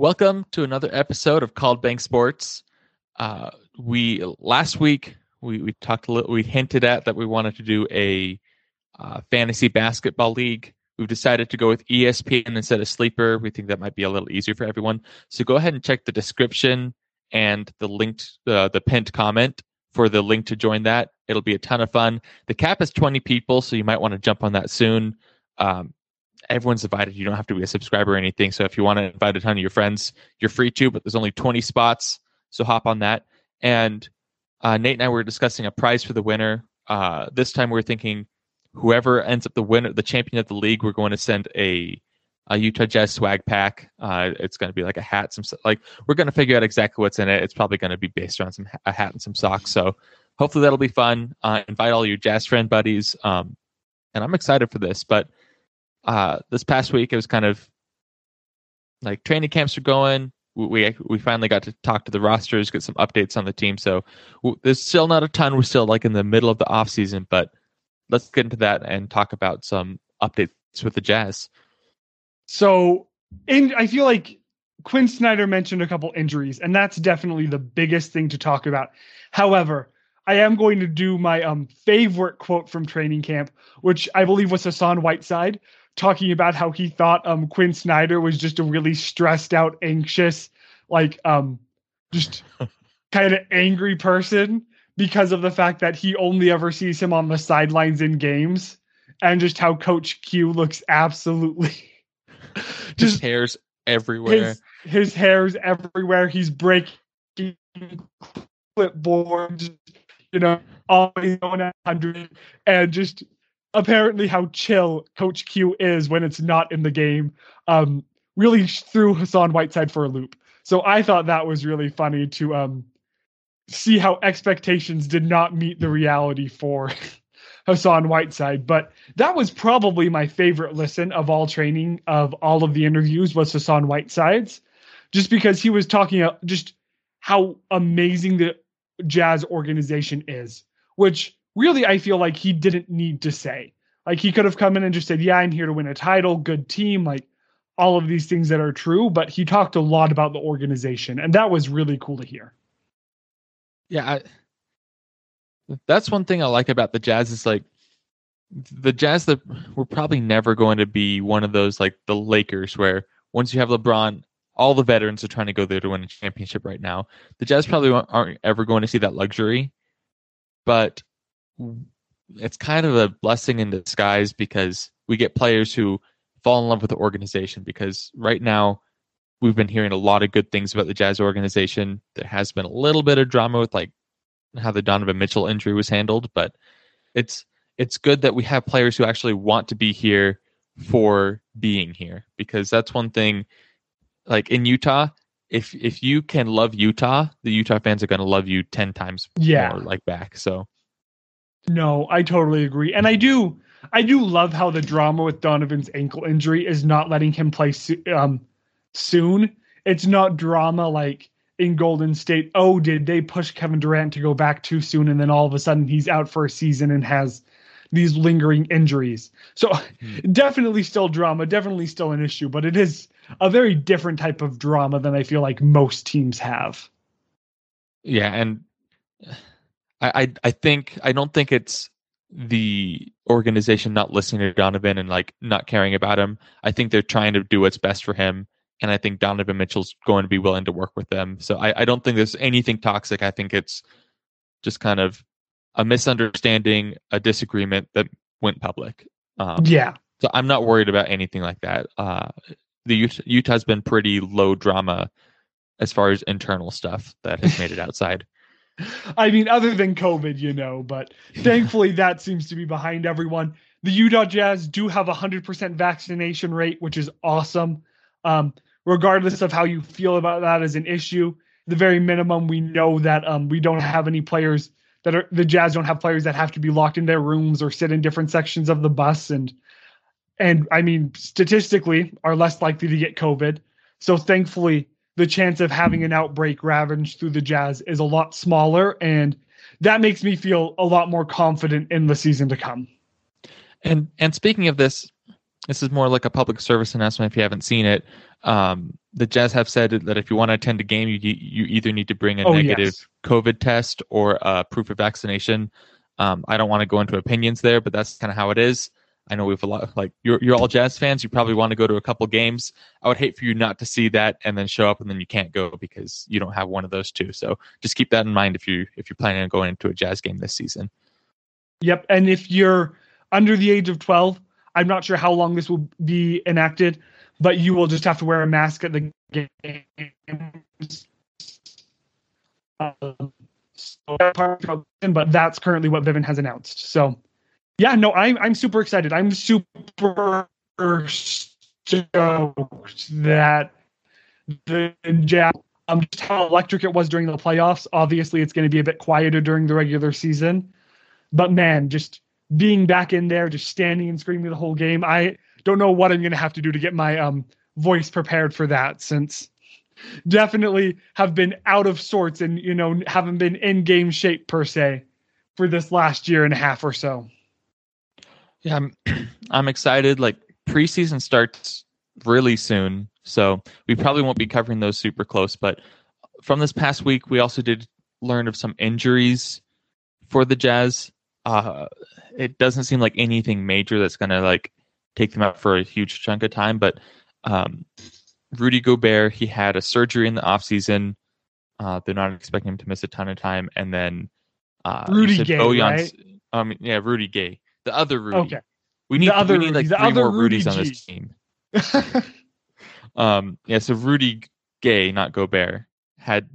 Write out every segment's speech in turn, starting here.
Welcome to another episode of Called Bank Sports. Uh, we last week we, we talked a little, we hinted at that we wanted to do a uh, fantasy basketball league. We've decided to go with ESPN instead of Sleeper. We think that might be a little easier for everyone. So go ahead and check the description and the linked uh, the pinned comment for the link to join that. It'll be a ton of fun. The cap is 20 people, so you might want to jump on that soon. Um, everyone's invited. You don't have to be a subscriber or anything. So if you want to invite a ton of your friends, you're free to, but there's only 20 spots. So hop on that. And uh, Nate and I were discussing a prize for the winner. Uh, this time we are thinking whoever ends up the winner, the champion of the league, we're going to send a, a Utah Jazz swag pack. Uh, it's going to be like a hat, some like we're going to figure out exactly what's in it. It's probably going to be based around some a hat and some socks. So hopefully that'll be fun. Uh, invite all your Jazz friend buddies. Um, and I'm excited for this. But uh, this past week it was kind of like training camps are going. We we finally got to talk to the rosters, get some updates on the team. So there's still not a ton. We're still like in the middle of the off season, but let's get into that and talk about some updates with the Jazz. So, in, I feel like Quin Snyder mentioned a couple injuries, and that's definitely the biggest thing to talk about. However, I am going to do my um favorite quote from training camp, which I believe was Hassan Whiteside, talking about how he thought um Quin Snyder was just a really stressed out, anxious, like um just kind of angry person because of the fact that he only ever sees him on the sidelines in games and just how coach Q looks absolutely just his hairs everywhere. His, his hairs everywhere. He's breaking clipboards, you know, always going at 100 and just apparently how chill Coach Q is when it's not in the game. Um, really threw Hassan Whiteside for a loop. So I thought that was really funny to um, see how expectations did not meet the reality for Hassan Whiteside. But that was probably my favorite listen of all training of all of the interviews was Hassan Whiteside's, just because he was talking about just how amazing the Jazz organization is, which really I feel like he didn't need to say. Like he could have come in and just said, "Yeah, I'm here to win a title, good team, like all of these things that are true." But he talked a lot about the organization, and that was really cool to hear. Yeah, I, that's one thing I like about the Jazz is like the Jazz that we're probably never going to be one of those like the Lakers where once you have LeBron, all the veterans are trying to go there to win a championship right now. The Jazz probably aren't ever going to see that luxury, but it's kind of a blessing in disguise because we get players who fall in love with the organization because right now we've been hearing a lot of good things about the Jazz organization. There has been a little bit of drama with like how the Donovan Mitchell injury was handled, but it's it's good that we have players who actually want to be here for being here because that's one thing like in Utah if if you can love Utah, the Utah fans are going to love you 10 times yeah. more like back. So no, I totally agree. And I do I do love how the drama with Donovan's ankle injury is not letting him play um, soon. It's not drama like in Golden State. Oh, did they push Kevin Durant to go back too soon and then all of a sudden he's out for a season and has these lingering injuries. So mm. definitely still drama, definitely still an issue, but it is a very different type of drama than I feel like most teams have. Yeah, and I, I, I think I don't think it's the organization not listening to Donovan and like not caring about him. I think they're trying to do what's best for him. And I think Donovan Mitchell's going to be willing to work with them. So I, I don't think there's anything toxic. I think it's just kind of a misunderstanding, a disagreement that went public. Um, yeah. So I'm not worried about anything like that. Uh, the Utah, Utah's been pretty low drama as far as internal stuff that has made it outside. I mean, other than COVID, you know, but thankfully that seems to be behind everyone. The Utah Jazz do have a 100% vaccination rate, which is awesome. Um, regardless of how you feel about that as an issue, the very minimum, we know that um, we don't have any players that are the Jazz don't have players that have to be locked in their rooms or sit in different sections of the bus and and I mean statistically are less likely to get COVID. So thankfully the chance of having an outbreak ravage through the Jazz is a lot smaller, and that makes me feel a lot more confident in the season to come. And and speaking of this, this is more like a public service announcement if you haven't seen it. Um, the Jazz have said that if you want to attend a game, you you either need to bring a Oh, negative yes. COVID test or a proof of vaccination. Um, I don't want to go into opinions there, but that's kind of how it is. I know we have a lot like you're you're all Jazz fans. You probably want to go to a couple games. I would hate for you not to see that and then show up and then you can't go because you don't have one of those two. So just keep that in mind if you if you're planning on going into a Jazz game this season. Yep. And if you're under the age of 12, I'm not sure how long this will be enacted, but you will just have to wear a mask at the games. Um, so but that's currently what Vivint has announced. So, yeah, no, I'm I'm super excited. I'm super stoked that the Jazz um, just how electric it was during the playoffs. Obviously, it's going to be a bit quieter during the regular season, but man, just being back in there, just standing and screaming the whole game. I don't know what I'm going to have to do to get my um voice prepared for that, since definitely have been out of sorts and you know haven't been in game shape per se for this last year and a half or so. Yeah, I'm I'm excited. Like preseason starts really soon, so we probably won't be covering those super close. But from this past week, we also did learn of some injuries for the Jazz. Uh, it doesn't seem like anything major that's going to like take them out for a huge chunk of time. But um, Rudy Gobert, he had a surgery in the offseason. Uh, they're not expecting him to miss a ton of time. And then uh, Rudy Gay, Bojan's- right? Um, yeah, Rudy Gay, the other Rudy. Okay. We need The other we need like Rudy, three other more Rudy Rudies on this team. Um, yeah, so Rudy Gay, not Gobert, had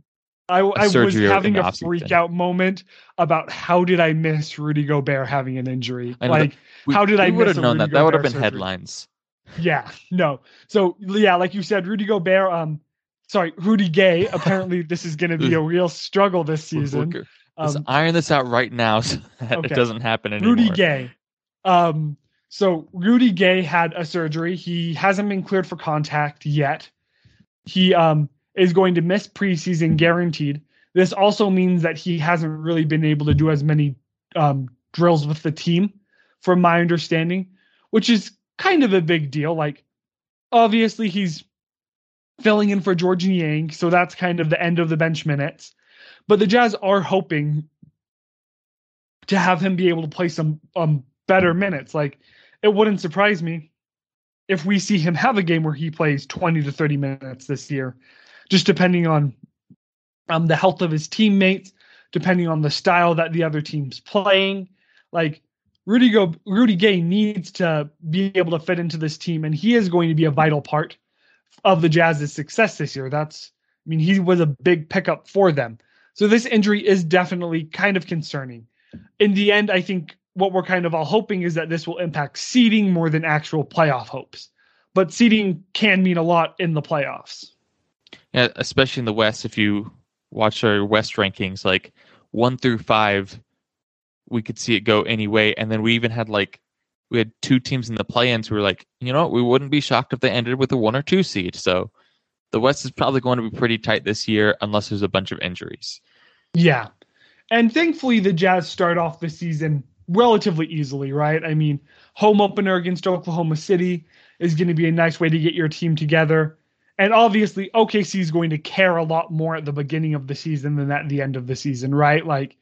I, I was having a freak out moment about how did I miss Rudy Gobert having an injury? Like, we, How did I we would have known Rudy that? That would have been surgery? headlines. yeah, no. So yeah, like you said, Rudy Gobert. Um, sorry, Rudy Gay. Apparently, this is going to be a real struggle this season. G- Let's Um, iron this out right now so that okay. it doesn't happen anymore. Rudy Gay. Um, so Rudy Gay had a surgery. He hasn't been cleared for contact yet. He um is going to miss preseason guaranteed. This also means that he hasn't really been able to do as many um, drills with the team, from my understanding, which is kind of a big deal. Like, obviously, he's filling in for Georges Niang, so that's kind of the end of the bench minutes. But the Jazz are hoping to have him be able to play some um better minutes. Like it wouldn't surprise me if we see him have a game where he plays 20 to 30 minutes this year, just depending on um the health of his teammates, depending on the style that the other team's playing. Like Rudy Go Rudy Gay needs to be able to fit into this team, and he is going to be a vital part of the Jazz's success this year. That's I mean, he was a big pickup for them. So this injury is definitely kind of concerning. In the end, I think what we're kind of all hoping is that this will impact seeding more than actual playoff hopes. But seeding can mean a lot in the playoffs. Yeah, especially in the West. If you watch our West rankings, like one through five, we could see it go any way. And then we even had like we had two teams in the play-ins who were like, you know, what, we wouldn't be shocked if they ended with a one or two seed. So the West is probably going to be pretty tight this year, unless there's a bunch of injuries. Yeah. And thankfully, the Jazz start off the season relatively easily, right? I mean, home opener against Oklahoma City is going to be a nice way to get your team together. And obviously, OKC is going to care a lot more at the beginning of the season than at the end of the season, right? Like,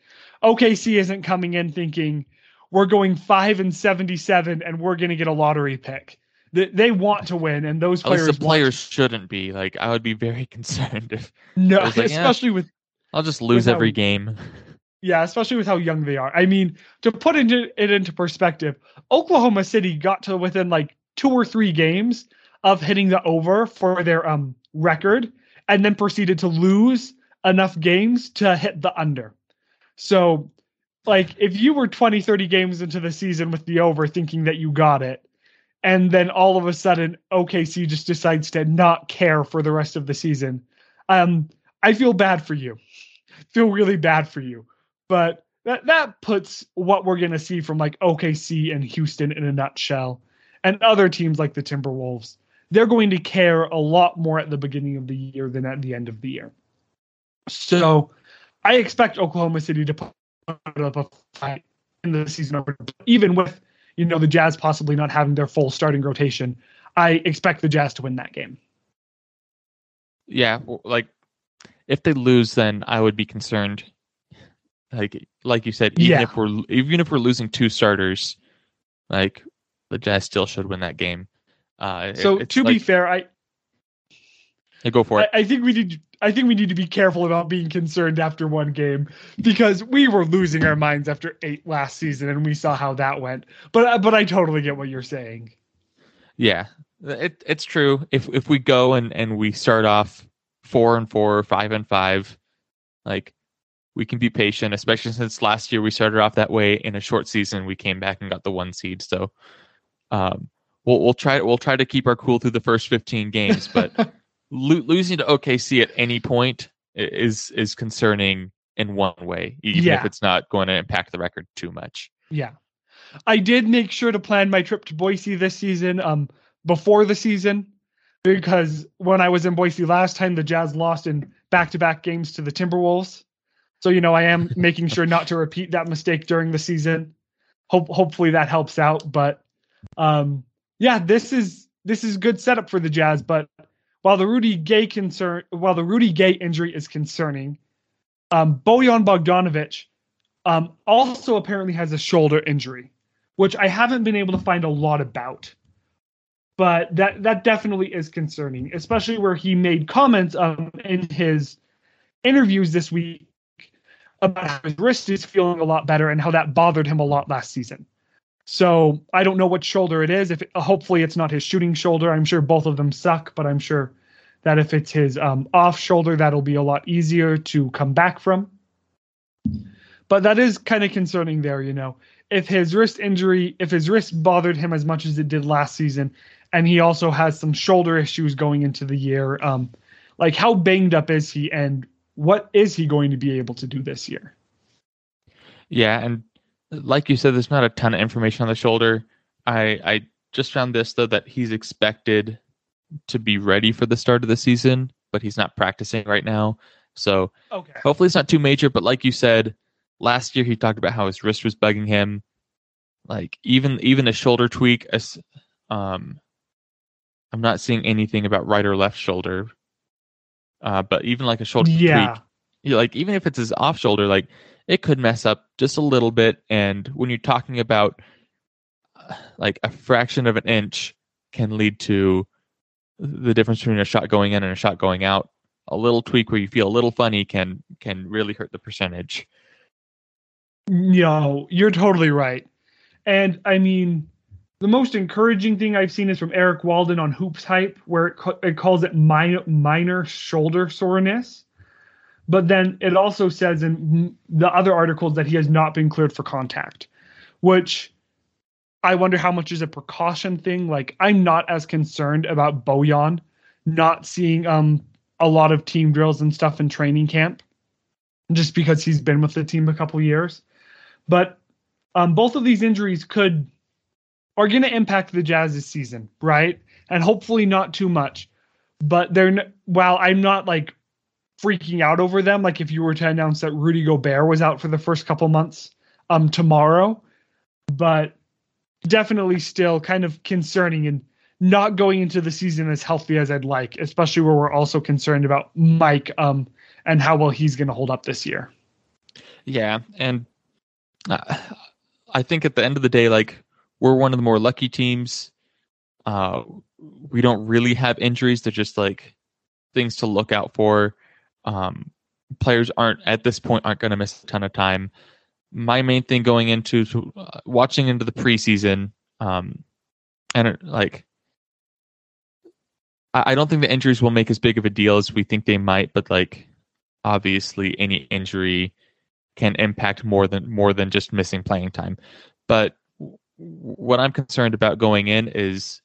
OKC isn't coming in thinking we're going five and seventy-seven and we're going to get a lottery pick. They, they want to win, and those players the players shouldn't be. Like I would be very concerned if no, like, yeah. especially with I'll just lose every game. Yeah, especially with how young they are. I mean, to put into, it into perspective, Oklahoma City got to within like two or three games of hitting the over for their um record, and then proceeded to lose enough games to hit the under. So, like, if you were 20, 30 games into the season with the over thinking that you got it, and then all of a sudden OKC just decides to not care for the rest of the season, um, I feel bad for you. Feel really bad for you. But that that puts what we're to see from like OKC and Houston in a nutshell. And other teams like the Timberwolves they're going to care a lot more at the beginning of the year than at the end of the year. So I expect Oklahoma City to put up a fight in the season even with you know, the Jazz possibly not having their full starting rotation, I expect the Jazz to win that game. Yeah, like if they lose, then I would be concerned. Like, like you said, even Yeah. if we're even if we're losing two starters, like the Jazz still should win that game. Uh, So it's to be fair, I, Yeah, go for I it. I think we need I think we need to be careful about being concerned after one game because we were losing our minds after eight last season and we saw how that went. But but I totally get what you're saying. Yeah, it, it's true. If if we go and and we start off four and four, five and five, like we can be patient. Especially since last year we started off that way in a short season. We came back and got the one seed. So, um, we'll we'll try we'll try to keep our cool through the first fifteen games. But lo- losing to OKC at any point is is concerning in one way, even if it's not going to impact the record too much. Yeah. I did make sure to plan my trip to Boise this season um before the season because when I was in Boise last time the Jazz lost in back-to-back games to the Timberwolves. So you know I am making sure not to repeat that mistake during the season. Hope hopefully that helps out but um yeah, this is this is good setup for the Jazz but while the Rudy Gay concern while the Rudy Gay injury is concerning um Bojan Bogdanovic um, also apparently has a shoulder injury, which I haven't been able to find a lot about. But that that definitely is concerning, especially where he made comments um, in his interviews this week about how his wrist is feeling a lot better and how that bothered him a lot last season. So I don't know what shoulder it is. If it, hopefully it's not his shooting shoulder, I'm sure both of them suck, but I'm sure that if it's his um, off shoulder, that'll be a lot easier to come back from. But that is kind of concerning there you know. If his wrist injury if his wrist bothered him as much as it did last season and he also has some shoulder issues going into the year um like how banged up is he and what is he going to be able to do this year? Yeah, and like you said, there's not a ton of information on the shoulder. I I just found this though that he's expected to be ready for the start of the season, but he's not practicing right now. So okay hopefully it's not too major. But like you said, last year he talked about how his wrist was bugging him. Like even even a shoulder tweak. As um, I'm not seeing anything about right or left shoulder. Uh, but even like a shoulder yeah tweak, like even if it's his off shoulder, like it could mess up just a little bit. And when you're talking about like a fraction of an inch can lead to the difference between a shot going in and a shot going out. A little tweak where you feel a little funny can can really hurt the percentage. no you're totally right and i mean the most encouraging thing I've seen is from Eric Walden on Hoops Hype, where it, ca- it calls it minor, minor shoulder soreness. But then it also says in the other articles that he has not been cleared for contact, which I wonder how much is a precaution thing. Like I'm not as concerned about Bojan not seeing um a lot of team drills and stuff in training camp, just because he's been with the team a couple years. But um, both of these injuries could are going to impact the Jazz's season, right? And hopefully not too much. But they're n- while I'm not like freaking out over them, like if you were to announce that Rudy Gobert was out for the first couple months um tomorrow, but definitely still kind of concerning and not going into the season as healthy as I'd like, especially where we're also concerned about Mike um and how well he's going to hold up this year. Yeah, and uh, I think at the end of the day, like we're one of the more lucky teams. Uh, we don't really have injuries; they're just like things to look out for. Um, players aren't at this point aren't going to miss a ton of time. My main thing going into to, uh, watching into the preseason, um, and it, like I, I don't think the injuries will make as big of a deal as we think they might, but like obviously any injury can impact more than more than just missing playing time. But w- what I'm concerned about going in is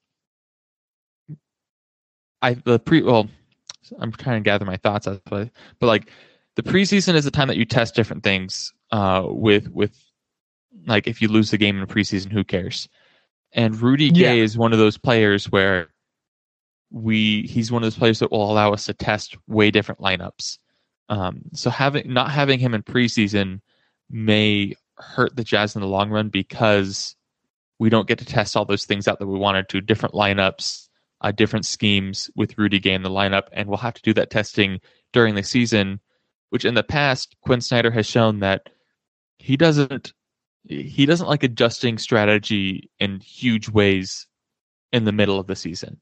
I the pre well I'm trying to gather my thoughts why but like the preseason is the time that you test different things uh with with like if you lose the game in preseason who cares and Rudy Gay Yeah. is one of those players where we he's one of those players that will allow us to test way different lineups um, so having not having him in preseason may hurt the Jazz in the long run because we don't get to test all those things out that we wanted to, different lineups, uh, different schemes with Rudy Gay in the lineup, and we'll have to do that testing during the season, which in the past, Quin Snyder has shown that he doesn't he doesn't like adjusting strategy in huge ways in the middle of the season.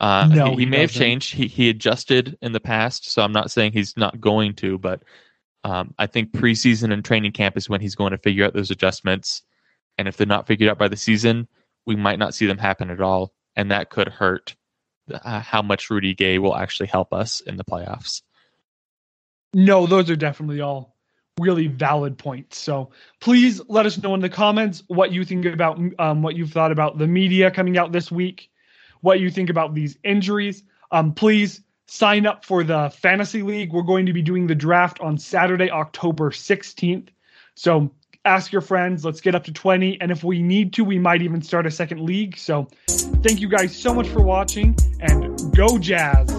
Uh, no, he, he, he may have changed. He he adjusted in the past, so I'm not saying he's not going to, but um, I think preseason and training camp is when he's going to figure out those adjustments. And if they're not figured out by the season, we might not see them happen at all, and that could hurt uh, how much Rudy Gay will actually help us in the playoffs. No, those are definitely all really valid points. So please let us know in the comments what you think about um, what you've thought about the media coming out this week, what you think about these injuries. Um, please sign up for the fantasy league. We're going to be doing the draft on Saturday, October 16th. So ask your friends. Let's get up to 20. And if we need to, we might even start a second league. So thank you guys so much for watching and go Jazz.